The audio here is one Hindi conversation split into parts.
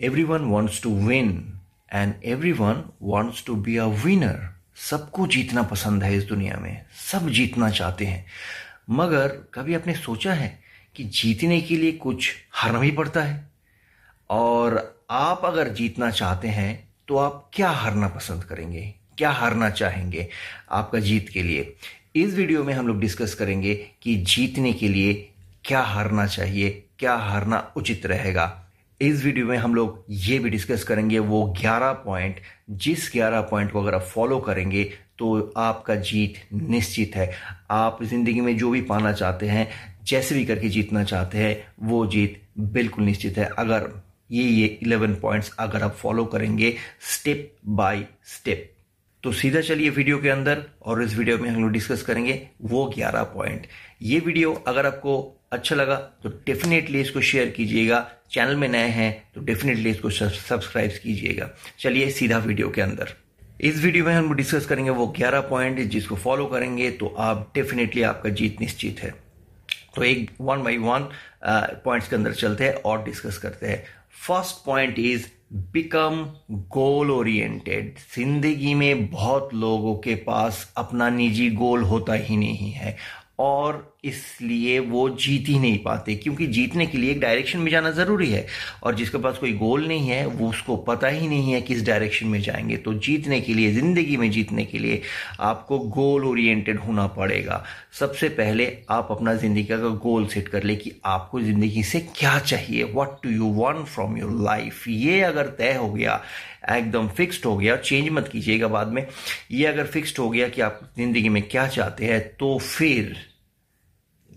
Everyone wants to win and everyone wants to be a winner सबको जीतना पसंद है इस दुनिया में। सब जीतना चाहते हैं। मगर कभी आपने सोचा है कि जीतने के लिए कुछ हारना भी पड़ता है? और आप अगर जीतना चाहते हैं तो आप क्या हारना पसंद करेंगे? क्या हारना चाहेंगे आपका जीत के लिए? इस वीडियो में हम लोग डिस्कस करेंगे कि जीतने के लिए क्या हारना चाहिए, क्या हारना उचित रहेगा। इस वीडियो में हम लोग ये भी डिस्कस करेंगे वो 11 पॉइंट, जिस 11 पॉइंट को अगर आप फॉलो करेंगे तो आपका जीत निश्चित है। आप ज़िंदगी में जो भी पाना चाहते हैं, जैसे भी करके जीतना चाहते हैं, वो जीत बिल्कुल निश्चित है। अगर ये ये 11 पॉइंट्स अगर आप फॉलो करेंगे, स्टेप बाय स्टेप। तो सीधा चलिए वीडियो के अंदर और इस वीडियो में हम लोग डिस्कस करेंगे वो 11 पॉइंट। ये वीडियो अगर आपको अच्छा लगा तो डेफिनेटली इसको शेयर कीजिएगा। चैनल में नए हैं तो डेफिनेटली इसको सब्सक्राइब कीजिएगा। चलिए सीधा वीडियो के अंदर। इस वीडियो में हम डिस्कस करेंगे वो 11 पॉइंट जिसको फॉलो करेंगे तो आप डेफिनेटली आपका जीत निश्चित है। तो एक वन बाई वन पॉइंट्स के अंदर चलते हैं और डिस्कस करते हैं। First point is become goal oriented ज़िंदगी में बहुत लोगों के पास अपना निजी गोल होता ही नहीं है। और इसलिए वो जीत ही नहीं पाते, क्योंकि जीतने के लिए एक डायरेक्शन में जाना ज़रूरी है। और जिसके पास कोई गोल नहीं है, वो उसको पता ही नहीं है किस डायरेक्शन में जाएँगे। तो जीतने के लिए, ज़िंदगी में जीतने के लिए आपको गोल ओरिएंटेड होना पड़ेगा। सबसे पहले आप अपना ज़िंदगी का गोल सेट कर ले कि आपको ज़िंदगी से क्या चाहिए what do you want from your life ये अगर तय हो गया, एकदम फिक्स्ड हो गया चेंज मत कीजिएगा बाद में। ये अगर फिक्स्ड हो गया कि आप ज़िंदगी में क्या चाहते हैं तो फिर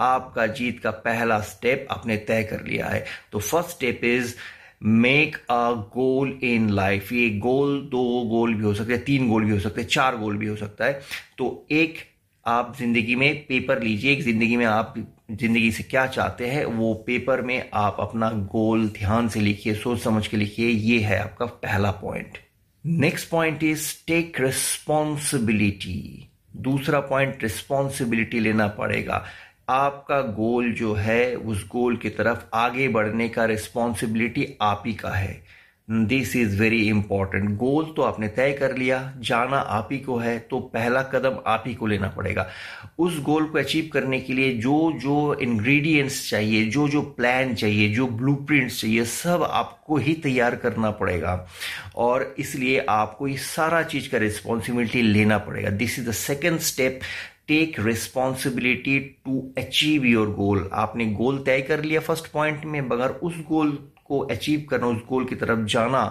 आपका जीत का पहला स्टेप आपने तय कर लिया है। तो first step is make a goal in life ये गोल दो गोल भी हो सकते हैं, तीन गोल भी हो सकते हैं, चार गोल भी हो सकता है। तो एक आप ज़िंदगी में पेपर लीजिए, एक ज़िंदगी में आप ज़िंदगी से क्या चाहते हैं, वो पेपर में आप अपना गोल ध्यान से लिखिए, सोच समझ के लिखिए, ये है आपका पहला point next point is take responsibility दूसरा पॉइंट रिस्पॉन्सिबिलिटी लेना पड़ेगा। आपका गोल जो है, उस गोल की तरफ़ आगे बढ़ने का रिस्पॉन्सिबिलिटी आप ही का है। This is very important goal तो आपने तय कर लिया, जाना आप ही को है तो पहला कदम आप ही को लेना पड़ेगा। उस गोल को अचीव करने के लिए जो जो इंग्रेडिएंट्स चाहिए, जो जो प्लान चाहिए, जो ब्लूप्रिंट्स चाहिए, सब आपको ही तैयार करना पड़ेगा। और इसलिए आपको ये सारा चीज़ का रिस्पॉन्सिबिलिटी लेना पड़ेगा। This is the second step take responsibility to achieve your goal आपने गोल तय कर लिया फ़र्स्ट पॉइंट में, मगर उस गोल को अचीव करना, उस गोल की तरफ़ जाना,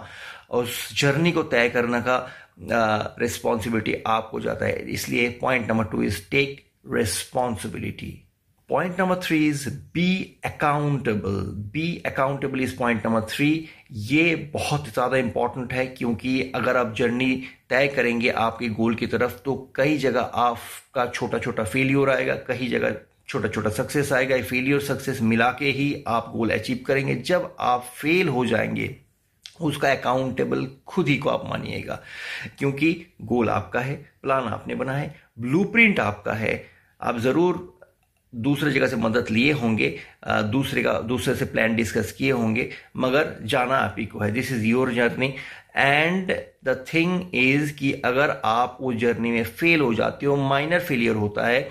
और उस जर्नी को तय करने का रिस्पॉन्सिबिलिटी आपको जाता है। इसलिए point number two is take responsibility point number three is be accountable be accountable is point number three ये बहुत ज़्यादा इंपॉर्टेंट है क्योंकि अगर आप जर्नी तय करेंगे आपके गोल की तरफ़ तो कई जगह आपका छोटा छोटा फेलियर आएगा, कई जगह छोटा छोटा सक्सेस आएगा। फेलियर सक्सेस मिला के ही आप गोल अचीव करेंगे। जब आप फेल हो जाएँगे, उसका अकाउंटेबल खुद ही को आप मानिएगा। क्योंकि गोल आपका है प्लान आपने बना है ब्लूप्रिंट आपका है। आप ज़रूर दूसरे जगह से मदद लिए होंगे दूसरे का, दूसरे से प्लान डिस्कस किए होंगे, मगर जाना आप ही को है। This is your journey and the thing is कि अगर आप वो जर्नी में फेल हो जाते हो माइनर फेलियर होता है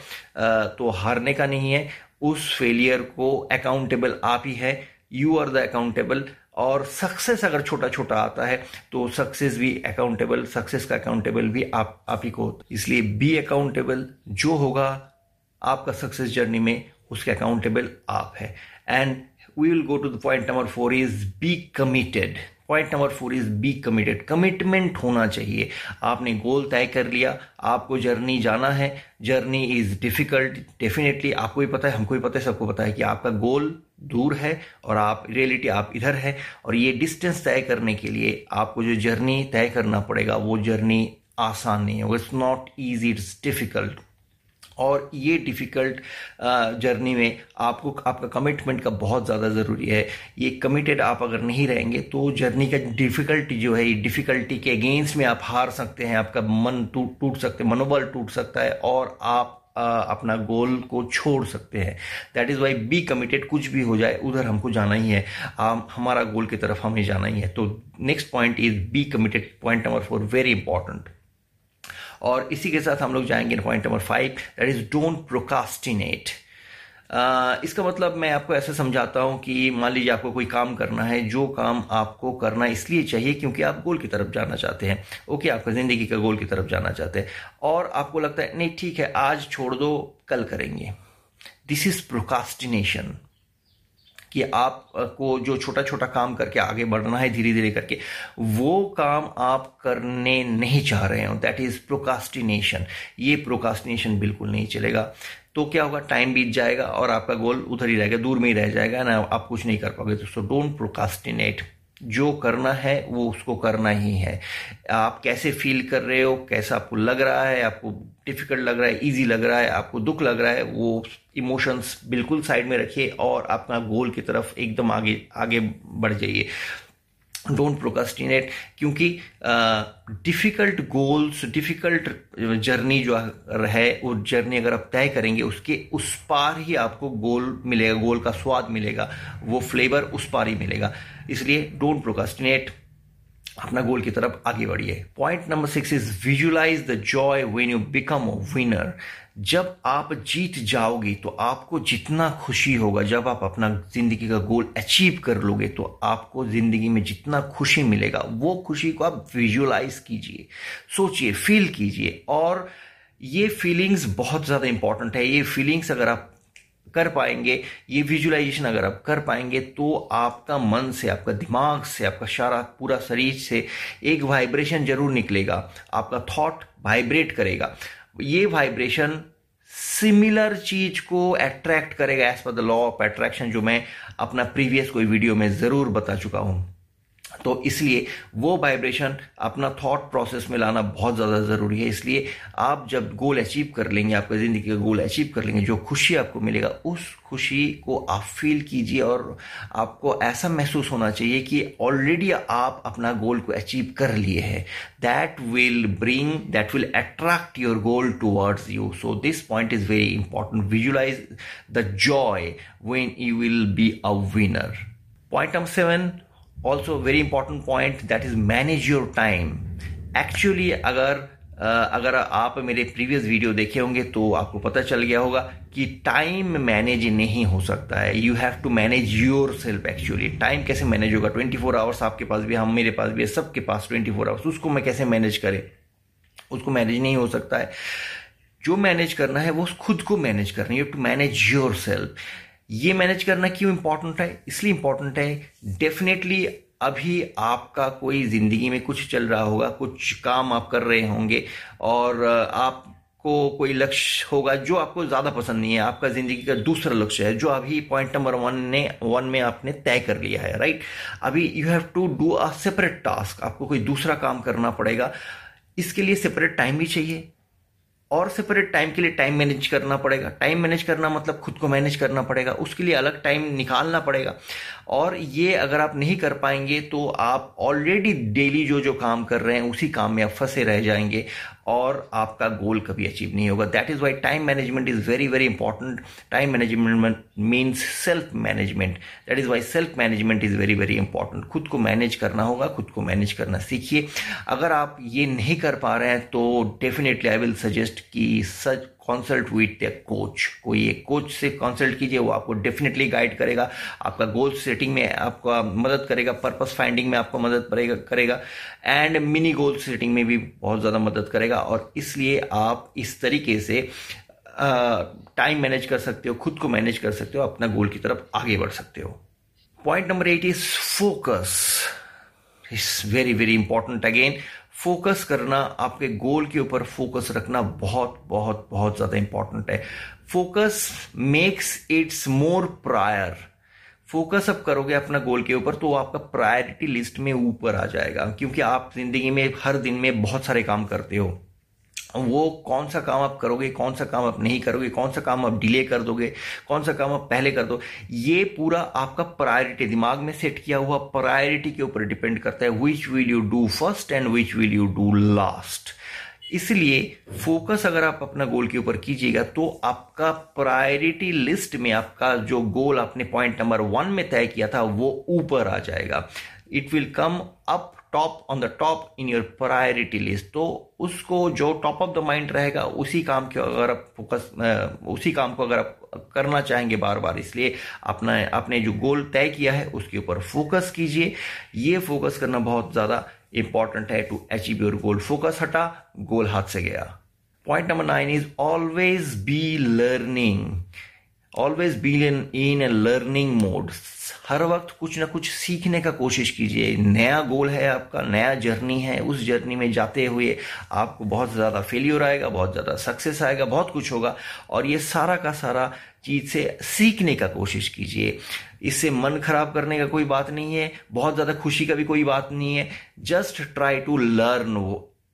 तो हारने का नहीं है। उस फेलियर को अकाउंटेबल आप ही है। यू आर द अकाउंटेबल और सक्सेस अगर छोटा छोटा आता है तो सक्सेस भी अकाउंटेबल सक्सेस का अकाउंटेबल भी आप आप ही को इसलिए बी अकाउंटेबल जो होगा आपका सक्सेस जर्नी में उसके अकाउंटेबल आप है। And we will go to the point number four is be committed point number four is be committed commitment होना चाहिए। आपने गोल तय कर लिया, आपको जर्नी जाना है। जर्नी इज़ डिफ़िकल्ट डेफिनेटली आपको भी पता है, हमको भी पता है, सबको पता है कि आपका गोल दूर है और आप रियलिटी आप इधर है। और ये डिस्टेंस तय करने के लिए आपको जो जर्नी तय करना पड़ेगा, वो जर्नी आसान नहीं है it's not easy it's difficult और ये डिफ़िकल्ट जर्नी में आपको आपका कमिटमेंट का बहुत ज़्यादा ज़रूरी है। ये कमिटेड आप अगर नहीं रहेंगे तो जर्नी का डिफ़िकल्टी जो है ये डिफ़िकल्टी के अगेंस्ट में आप हार सकते हैं आपका मन टूट टूट सकते मनोबल टूट सकता है और आप अपना गोल को छोड़ सकते हैं। That is why be committed कुछ भी हो जाए उधर हमको जाना ही है। आ, हमारा गोल की तरफ़ हमें जाना ही है। तो next point is be committed point number four very important और इसी के साथ हम लोग जाएँगे point number five that is don't procrastinate इसका मतलब मैं आपको ऐसे समझाता हूँ कि मान लीजिए आपको कोई काम करना है, जो काम आपको करना इसलिए चाहिए क्योंकि आप गोल की तरफ़ जाना चाहते हैं। ओके आपका ज़िंदगी का गोल की तरफ़ जाना चाहते हैं। और आपको लगता है, नहीं, ठीक है, आज छोड़ दो, कल करेंगे. दिस इज़ प्रोकास्टिनेशन कि आपको जो छोटा छोटा काम करके आगे बढ़ना है धीरे धीरे करके, वो काम आप करने नहीं चाह रहे हो। दैट इज़ प्रोकास्टिनेशन ये प्रोकास्टिनेशन बिल्कुल नहीं चलेगा। तो क्या होगा? टाइम बीत जाएगा और आपका गोल उधर ही रहेगा दूर में ही रह जाएगा, ना आप कुछ नहीं कर पाओगे। तो सो डोंट प्रोकास्टिनेट जो करना है, वो उसको करना ही है। आप कैसे फील कर रहे हो, कैसा आपको लग रहा है, आपको डिफ़िकल्ट लग रहा है इजी लग रहा है, आपको दुख लग रहा है, वो इमोशंस बिल्कुल साइड में रखिए और अपना गोल की तरफ़ एकदम आगे आगे बढ़ जाइए। डोंट प्रोकास्टिनेट क्योंकि डिफ़िकल्ट गोल्स डिफ़िकल्ट जर्नी जो है वो जर्नी अगर आप तय करेंगे, उसके, उस पार ही आपको गोल मिलेगा गोल का स्वाद मिलेगा, वो फ्लेवर उस पार ही मिलेगा। इसलिए डोंट प्रोकास्टिनेट अपना गोल की तरफ़ आगे बढ़िए. Point number six is visualise the joy when you become a winner जब आप जीत जाओगे तो आपको जितना खुशी होगा, जब आप अपना ज़िंदगी का गोल अचीव कर लोगे तो आपको ज़िंदगी में जितना खुशी मिलेगा, वो खुशी को आप विजुलाइज कीजिए, सोचिए फील कीजिए और ये फीलिंग्स बहुत ज़्यादा इंपॉर्टेंट है। ये फीलिंग्स अगर आप कर पाएँगे, ये विजुलाइजेशन अगर आप कर पाएँगे तो आपका मन से, आपका दिमाग से, आपका सारा, पूरा शरीर से एक वाइब्रेशन ज़रूर निकलेगा। आपका थॉट वाइब्रेट करेगा। ये वाइब्रेशन सिमिलर चीज़ को अट्रैक्ट करेगा as per the law of attraction जो मैं अपना प्रीवियस कोई वीडियो में ज़रूर बता चुका हूँ। तो इसलिए वो वाइब्रेशन अपना थॉट प्रोसेस में लाना बहुत ज़्यादा ज़रूरी है। इसलिए आप जब गोल अचीव कर लेंगे, आपके ज़िंदगी का गोल अचीव कर लेंगे, जो खुशी आपको मिलेगा, उस खुशी को आप फील कीजिए और आपको ऐसा महसूस होना चाहिए कि ऑलरेडी आप अपना गोल को अचीव कर लिए हैं। That will bring that will attract your goal towards you so this point is very important visualise the joy when you will be a winner point number seven also very important point that is manage your time actually अगर अगर आप मेरे प्रीवियस वीडियो देखे होंगे तो आपको पता चल गया होगा कि टाइम मैनेज नहीं हो सकता है। You have to manage yourself actually time कैसे मैनेज होगा? 24 फोर आवर्स आपके पास भी, हम मेरे पास भी है, सबके पास 24 फोर आवर्स उसको मैं कैसे मैनेज करें? उसको मैनेज नहीं हो सकता है। जो मैनेज करना है, वो खुद को मैनेज करना है। You have to manage yourself ये मैनेज करना क्यों इंपॉर्टेंट है? इसलिए इंपॉर्टेंट है। डेफिनेटली अभी आपका कोई ज़िंदगी में कुछ चल रहा होगा, कुछ काम आप कर रहे होंगे और आपको कोई लक्ष्य होगा जो आपको ज़्यादा पसंद नहीं है। आपका ज़िंदगी का दूसरा लक्ष्य है, जो अभी पॉइंट नंबर वन ने वन में आपने तय कर लिया है राइट अभी you have to do a separate task आपको कोई दूसरा काम करना पड़ेगा। इसके लिए सेपरेट टाइम भी चाहिए। और सेपरेट टाइम के लिए टाइम मैनेज करना पड़ेगा। टाइम मैनेज करना मतलब खुद को मैनेज करना पड़ेगा। उसके लिए अलग टाइम निकालना पड़ेगा। और ये अगर आप नहीं कर पाएँगे तो आप ऑलरेडी डेली जो जो काम कर रहे हैं, उसी काम में आप फंसे रह जाएँगे और आपका गोल कभी अचीव नहीं होगा। That is why time management is very very important time management means self management that is why self management is very very important खुद को मैनेज करना होगा, खुद को मैनेज करना सीखिए। अगर आप ये नहीं कर पा रहे हैं तो डेफिनेटली आई विल सजेस्ट कि such consult with the coach कोई एक कोच से कंसल्ट कीजिए, वो आपको डेफिनेटली गाइड करेगा। आपका गोल सेटिंग में आपका मदद करेगा पर्पस फाइंडिंग में आपको मदद करेगा। एंड मिनी गोल सेटिंग में भी बहुत ज़्यादा मदद करेगा। और इसलिए आप इस तरीके से टाइम मैनेज कर सकते हो, खुद को मैनेज कर सकते हो, अपना गोल की तरफ़ आगे बढ़ सकते हो। Point number eight is focus is very very important again focus करना, आपके गोल के ऊपर फोकस रखना बहुत बहुत बहुत ज़्यादा इंपॉर्टेंट है। Focus makes its more prior focus अब करोगे अपना गोल के ऊपर तो आपका प्रायोरिटी लिस्ट में ऊपर आ जाएगा, क्योंकि आप ज़िंदगी में, हर दिन में बहुत सारे काम करते हो। वो कौन सा काम आप करोगे, कौन सा काम आप नहीं करोगे, कौन सा काम आप डिले कर दोगे, कौन सा काम आप पहले कर दो, ये पूरा आपका प्रायोरिटी दिमाग में सेट किया हुआ प्रायोरिटी के ऊपर डिपेंड करता है which will you do first and which will you do last इसलिए फोकस अगर आप अपना गोल के ऊपर कीजिएगा तो आपका प्रायोरिटी लिस्ट में आपका जो गोल आपने पॉइंट नंबर वन में तय किया था, वो ऊपर आ जाएगा। It will come up top on the top in your priority list तो उसको जो टॉप ऑफ़ द माइंड रहेगा, उसी काम के अगर आप फोकस उसी काम को अगर आप करना चाहेंगे बार बार इसलिए अपना, आपने जो गोल तय किया है, उसके ऊपर फोकस कीजिए। ये फोकस करना बहुत ज़्यादा इंपॉर्टेंट है to achieve your goal focus हटा गोल हाथ से गया। Point number nine is always be learning always be in in a learning mode हर वक्त कुछ ना कुछ सीखने का कोशिश कीजिए। नया गोल है आपका, नया जर्नी है। उस जर्नी में जाते हुए आपको बहुत ज़्यादा फेलियर आएगा, बहुत ज़्यादा सक्सेस आएगा, बहुत कुछ होगा। और ये सारा का सारा चीज़ से सीखने का कोशिश कीजिए। इससे मन खराब करने का कोई बात नहीं है। बहुत ज़्यादा खुशी का भी कोई बात नहीं है। Just try to learn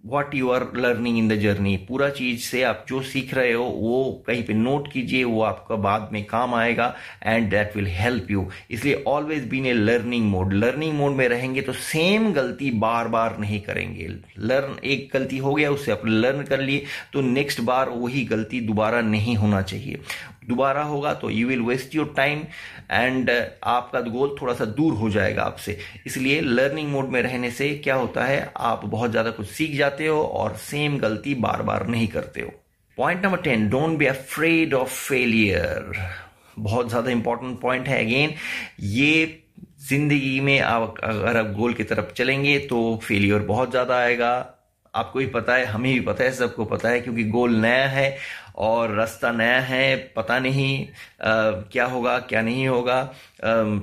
what you are learning in the journey पूरा चीज़ से आप जो सीख रहे हो, वो कहीं पे नोट कीजिए, वो आपका बाद में काम आएगा and that will help you इसलिए always been a learning mode learning mode में रहेंगे तो सेम गलती बार बार नहीं करेंगे. लर्न एक गलती हो गया, उससे आप लर्न कर लिए तो नेक्स्ट बार वही गलती दोबारा नहीं होना चाहिए. दोबारा होगा तो you will waste your time and आपका गोल थोड़ा सा दूर हो जाएगा आपसे। इसलिए लर्निंग मोड में रहने से क्या होता है, आप बहुत ज़्यादा कुछ सीख जाते हो और सेम गलती बार बार नहीं करते हो। Point number ten don't be afraid of failure बहुत ज़्यादा इंपॉर्टेंट पॉइंट है अगेन ये ज़िंदगी में आप अगर आप गोल की तरफ़ चलेंगे तो फेलियर बहुत ज़्यादा आएगा। आपको भी पता है, हमें भी पता है, सबको पता है, क्योंकि गोल नया है और रास्ता नया है पता नहीं आ, क्या होगा क्या नहीं होगा आ,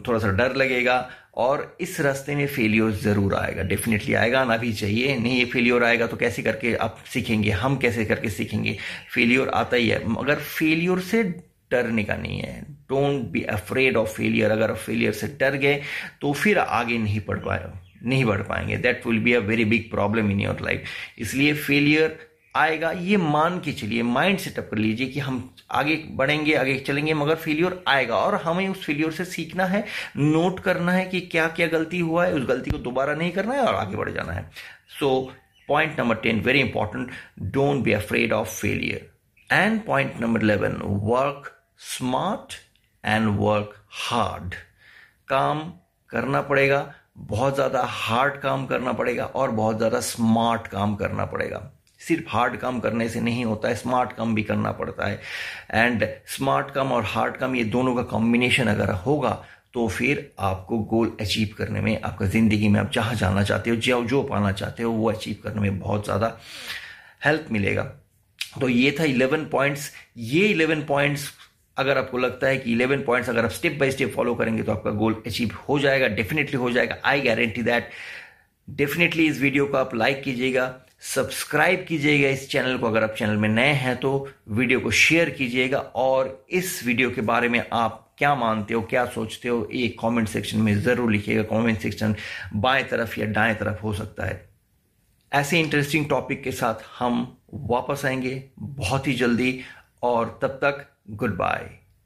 थोड़ा सा डर लगेगा और इस रास्ते में फेलियर ज़रूर आएगा डेफिनेटली आएगा आना भी चाहिए। नहीं ये फेलियर आएगा तो कैसे करके आप सीखेंगे हम कैसे करके सीखेंगे? फेलियर आता ही है। मगर फेलियर से डरने का नहीं है। Don't be afraid of failure अगर फेलियर से डर गए तो फिर आगे नहीं पढ़ पाए नहीं बढ़ पाएँगे। That will be a very big problem in your life इसलिए फेलियर आएगा, ये मान के चलिए माइंड सेटअप कर लीजिए कि हम आगे बढ़ेंगे, आगे चलेंगे, मगर फेलियर आएगा। और हमें उस फेलियर से सीखना है नोट करना है कि क्या क्या गलती हुआ है, उस गलती को दोबारा नहीं करना है और आगे बढ़ जाना है। So point number ten very important don't be afraid of failure and point number eleven work smart and work hard काम करना पड़ेगा, बहुत ज़्यादा हार्ड काम करना पड़ेगा और बहुत ज़्यादा स्मार्ट काम करना पड़ेगा। सिर्फ़ हार्ड काम करने से नहीं होता है स्मार्ट काम भी करना पड़ता है। एंड स्मार्ट काम और हार्ड काम ये दोनों का कॉम्बिनेशन अगर होगा तो फिर आपको गोल अचीव करने में, आपका ज़िंदगी में आप जहाँ जाना चाहते हो, जो जो पाना चाहते हो, वो अचीव करने में बहुत ज़्यादा हेल्प मिलेगा। तो ये था इलेवन पॉइंट्स ये इलेवन पॉइंट्स अगर आपको लगता है कि 11 पॉइंट्स अगर आप स्टेप बाय स्टेप फॉलो करेंगे तो आपका गोल अचीव हो जाएगा डेफिनेटली हो जाएगा। आई गारंटी दैट डेफिनेटली इस वीडियो को आप लाइक कीजिएगा। सब्सक्राइब कीजिएगा इस चैनल को अगर आप चैनल में नए हैं तो वीडियो को शेयर कीजिएगा और इस वीडियो के बारे में आप क्या मानते हो, क्या सोचते हो, ये कमेंट सेक्शन में ज़रूर लिखिएगा कमेंट सेक्शन बाएँ तरफ़ या दाएँ तरफ़ हो सकता है ऐसे इंटरेस्टिंग टॉपिक के साथ हम वापस आएँगे बहुत ही जल्दी और तब तक Goodbye.